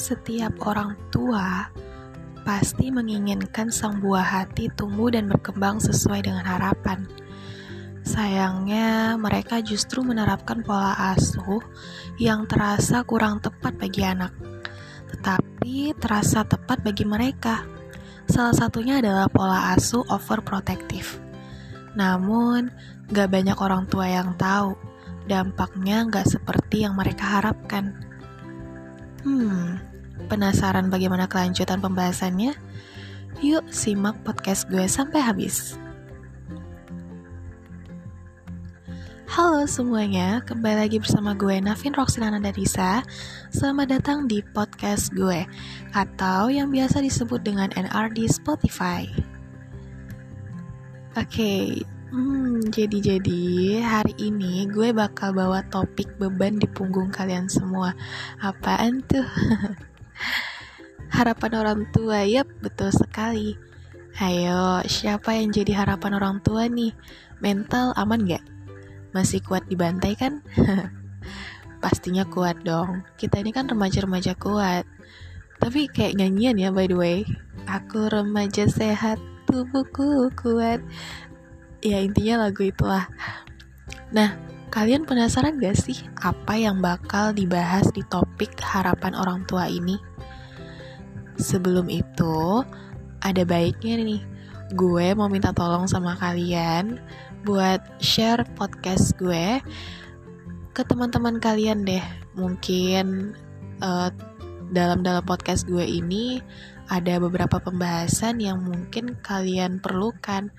Setiap orang tua pasti menginginkan sang buah hati tumbuh dan berkembang sesuai dengan harapan. Sayangnya, mereka justru menerapkan pola asuh yang terasa kurang tepat bagi anak, tetapi terasa tepat bagi mereka. Salah satunya adalah pola asuh overprotective. Namun, gak banyak orang tua yang tahu dampaknya gak seperti yang mereka harapkan. Hmm, penasaran bagaimana kelanjutan pembahasannya? Yuk simak podcast gue sampai habis. Halo semuanya, kembali lagi bersama gue Navin Roxilana Darisa Selamat datang di podcast gue Atau yang biasa disebut dengan NRD Spotify Oke, okay, hmm, jadi-jadi hari ini gue bakal bawa topik beban di punggung kalian semua Apaan tuh? harapan orang tua, yep betul sekali Ayo, siapa yang jadi harapan orang tua nih? Mental aman gak? Masih kuat dibantai kan? Pastinya kuat dong. Kita ini kan remaja-remaja kuat. Tapi kayak nyanyian ya by the way. Aku remaja sehat, tubuhku kuat. Ya intinya lagu itulah. Nah, kalian penasaran gak sih apa yang bakal dibahas di topik harapan orang tua ini? Sebelum itu, ada baiknya nih, gue mau minta tolong sama kalian buat share podcast gue ke teman-teman kalian deh. Mungkin uh, dalam dalam podcast gue ini ada beberapa pembahasan yang mungkin kalian perlukan.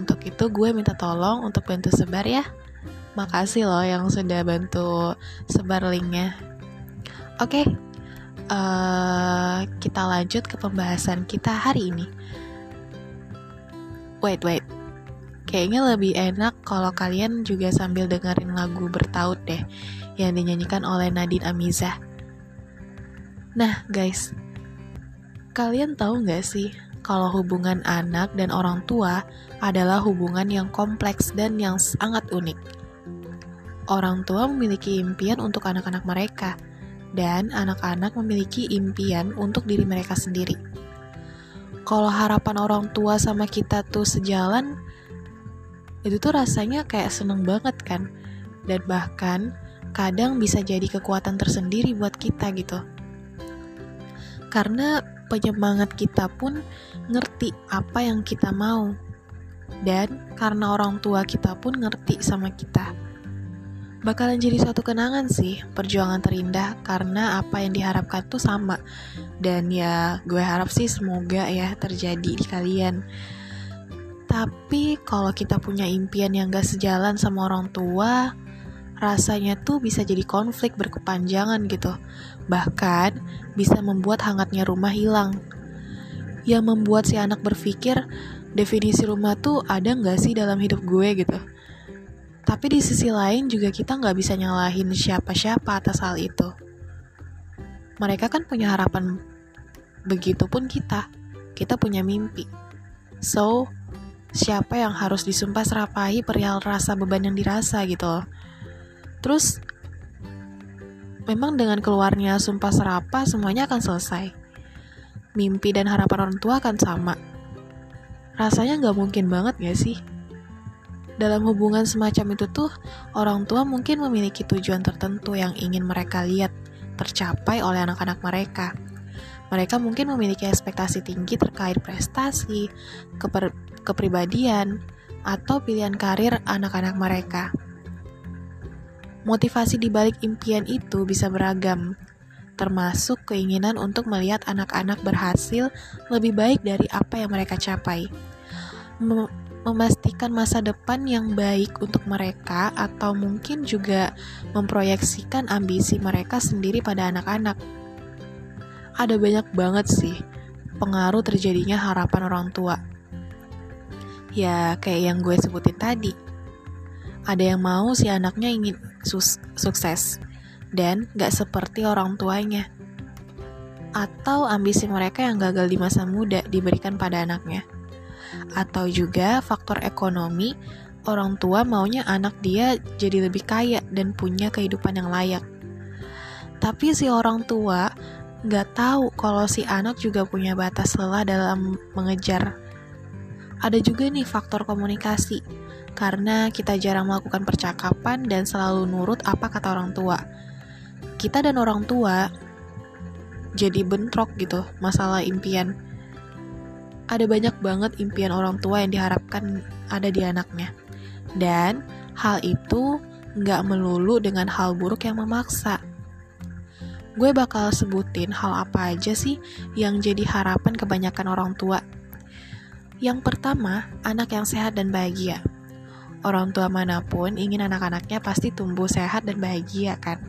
Untuk itu gue minta tolong untuk bantu sebar ya. Makasih loh yang sudah bantu sebar linknya. Oke, okay, eh, kita lanjut ke pembahasan kita hari ini. Wait, wait. Kayaknya lebih enak kalau kalian juga sambil dengerin lagu bertaut deh yang dinyanyikan oleh Nadine Amizah. Nah, guys, kalian tahu nggak sih kalau hubungan anak dan orang tua adalah hubungan yang kompleks dan yang sangat unik. Orang tua memiliki impian untuk anak-anak mereka, dan anak-anak memiliki impian untuk diri mereka sendiri. Kalau harapan orang tua sama kita tuh sejalan itu tuh rasanya kayak seneng banget kan? Dan bahkan kadang bisa jadi kekuatan tersendiri buat kita gitu. Karena penyemangat kita pun ngerti apa yang kita mau. Dan karena orang tua kita pun ngerti sama kita bakalan jadi satu kenangan sih perjuangan terindah karena apa yang diharapkan tuh sama. Dan ya gue harap sih semoga ya terjadi di kalian. Tapi kalau kita punya impian yang gak sejalan sama orang tua rasanya tuh bisa jadi konflik berkepanjangan gitu. Bahkan bisa membuat hangatnya rumah hilang. Yang membuat si anak berpikir definisi rumah tuh ada nggak sih dalam hidup gue gitu tapi di sisi lain juga kita nggak bisa nyalahin siapa-siapa atas hal itu. Mereka kan punya harapan, begitupun kita. Kita punya mimpi. So, siapa yang harus disumpah serapahi perihal rasa beban yang dirasa gitu Terus, memang dengan keluarnya sumpah serapah semuanya akan selesai. Mimpi dan harapan orang tua akan sama. Rasanya nggak mungkin banget gak sih? Dalam hubungan semacam itu tuh orang tua mungkin memiliki tujuan tertentu yang ingin mereka lihat tercapai oleh anak-anak mereka. Mereka mungkin memiliki ekspektasi tinggi terkait prestasi, keper kepribadian, atau pilihan karir anak-anak mereka. Motivasi di balik impian itu bisa beragam, termasuk keinginan untuk melihat anak-anak berhasil lebih baik dari apa yang mereka capai memastikan masa depan yang baik untuk mereka, atau mungkin juga memproyeksikan ambisi mereka sendiri pada anak-anak. Ada banyak banget sih pengaruh terjadinya harapan orang tua. Ya, kayak yang gue sebutin tadi. Ada yang mau si anaknya ingin sukses dan gak seperti orang tuanya. Atau ambisi mereka yang gagal di masa muda diberikan pada anaknya atau juga faktor ekonomi, orang tua maunya anak dia jadi lebih kaya dan punya kehidupan yang layak. Tapi si orang tua nggak tahu kalau si anak juga punya batas lelah dalam mengejar. Ada juga nih faktor komunikasi, karena kita jarang melakukan percakapan dan selalu nurut apa kata orang tua. Kita dan orang tua jadi bentrok gitu masalah impian. Ada banyak banget impian orang tua yang diharapkan ada di anaknya. Dan hal itu nggak melulu dengan hal buruk yang memaksa gue bakal sebutin hal apa aja sih yang jadi harapan kebanyakan orang tua. Yang pertama, anak yang sehat dan bahagia. Orang tua mana pun ingin anak-anaknya pasti tumbuh sehat dan bahagia kan?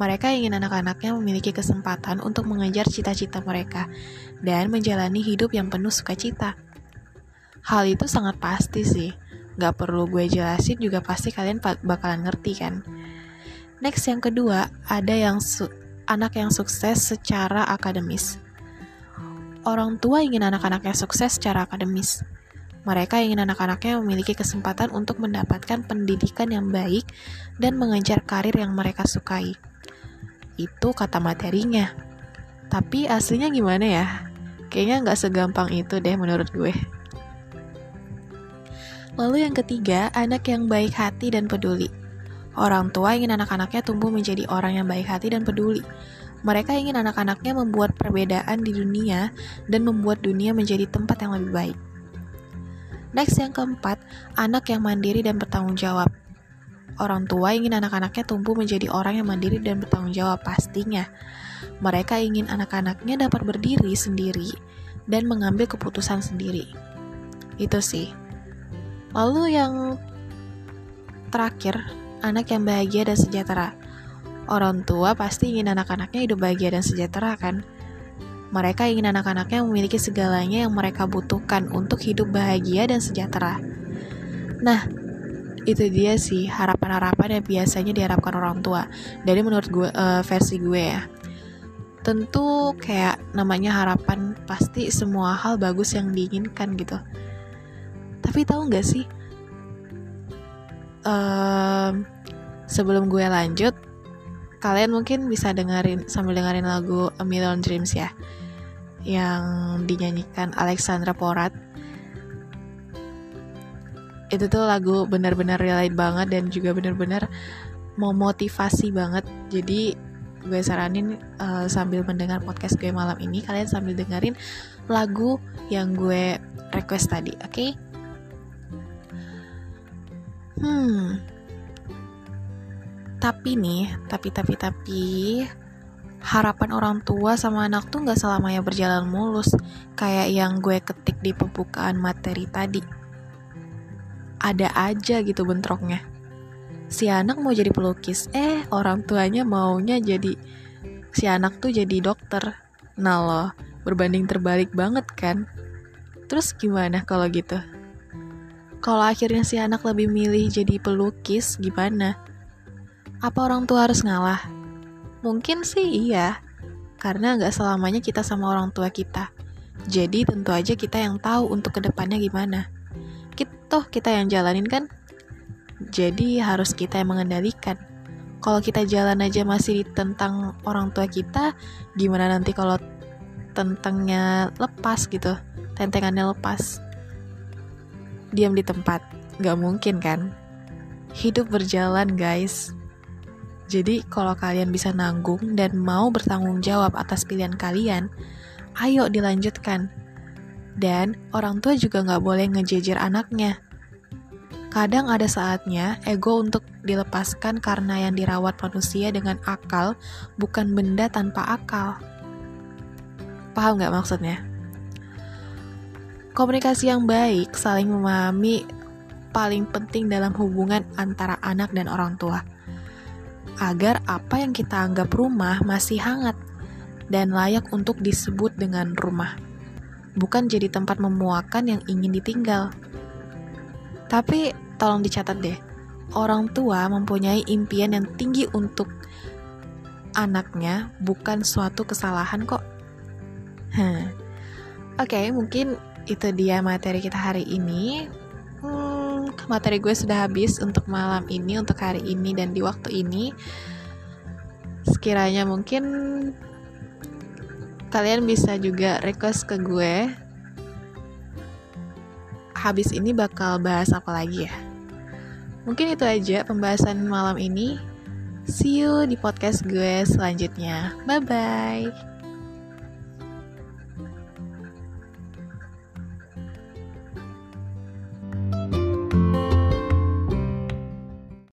Mereka ingin anak-anaknya memiliki kesempatan untuk mengejar cita-cita mereka dan menjalani hidup yang penuh sukacita. Hal itu sangat pasti sih, gak perlu gue jelasin juga pasti kalian bakalan ngerti kan. Next yang kedua, ada yang anak yang sukses secara akademis. Orang tua ingin anak-anaknya sukses secara akademis. Mereka ingin anak-anaknya memiliki kesempatan untuk mendapatkan pendidikan yang baik dan mengejar karir yang mereka sukai. Itu kata materinya. Tapi aslinya gimana ya? Kayaknya nggak segampang itu deh menurut gue. Lalu yang ketiga, anak yang baik hati dan peduli. Orang tua ingin anak-anaknya tumbuh menjadi orang yang baik hati dan peduli. Mereka ingin anak-anaknya membuat perbedaan di dunia dan membuat dunia menjadi tempat yang lebih baik. Next yang keempat, anak yang mandiri dan bertanggung jawab. Orang tua ingin anak-anaknya tumbuh menjadi orang yang mandiri dan bertanggung jawab pastinya. Mereka ingin anak-anaknya dapat berdiri sendiri dan mengambil keputusan sendiri. Itu sih. Lalu yang terakhir, anak yang bahagia dan sejahtera. Orang tua pasti ingin anak-anaknya hidup bahagia dan sejahtera kan? Mereka ingin anak-anaknya memiliki segalanya yang mereka butuhkan untuk hidup bahagia dan sejahtera. Nah, itu dia sih harapan-harapan yang biasanya diharapkan orang tua. Dari menurut gue uh, versi gue ya. Tentu kayak namanya harapan pasti semua hal bagus yang diinginkan gitu. Tapi tahu nggak sih um, sebelum gue lanjut, kalian mungkin bisa dengerin sambil dengerin lagu A Million Dreams ya, yang dinyanyikan Alexandra Porat. Itu tuh lagu benar-benar relate banget dan juga benar-benar memotivasi banget. Jadi gue saranin uh, sambil mendengar podcast gue malam ini, kalian sambil dengerin lagu yang gue request tadi, oke? Okay? Hmm. Tapi nih, tapi tapi tapi harapan orang tua sama anak tuh nggak selamanya berjalan mulus kayak yang gue ketik di pembukaan materi tadi. Ada aja gitu bentroknya. Si anak mau jadi pelukis, eh orang tuanya maunya jadi si anak tuh jadi dokter. Nah loh, berbanding terbalik banget kan? Terus gimana kalau gitu? Kalau akhirnya si anak lebih milih jadi pelukis, gimana? Apa orang tua harus ngalah? Mungkin sih iya, karena nggak selamanya kita sama orang tua kita. Jadi tentu aja kita yang tahu untuk ke depannya gimana. Kita kita yang jalanin kan? Jadi harus kita yang mengendalikan. Kalau kita jalan aja masih tentang orang tua kita, gimana nanti kalau tentangnya lepas gitu, tentengannya lepas diam di tempat. Gak mungkin kan? Hidup berjalan guys. Jadi kalau kalian bisa nanggung dan mau bertanggung jawab atas pilihan kalian, ayo dilanjutkan. Dan orang tua juga gak boleh ngejejer anaknya. Kadang ada saatnya ego untuk dilepaskan karena yang dirawat manusia dengan akal bukan benda tanpa akal. Paham gak maksudnya? Komunikasi yang baik, saling memahami paling penting dalam hubungan antara anak dan orang tua. Agar apa yang kita anggap rumah masih hangat dan layak untuk disebut dengan rumah. Bukan jadi tempat memuakan yang ingin ditinggal. Tapi tolong dicatat deh, orang tua mempunyai impian yang tinggi untuk anaknya bukan suatu kesalahan kok. Oke, okay, mungkin itu dia materi kita hari ini. Hmm, materi gue sudah habis untuk malam ini, untuk hari ini dan di waktu ini. sekiranya mungkin kalian bisa juga request ke gue. Habis ini bakal bahas apa lagi ya? Mungkin itu aja pembahasan malam ini. See you di podcast gue selanjutnya. Bye bye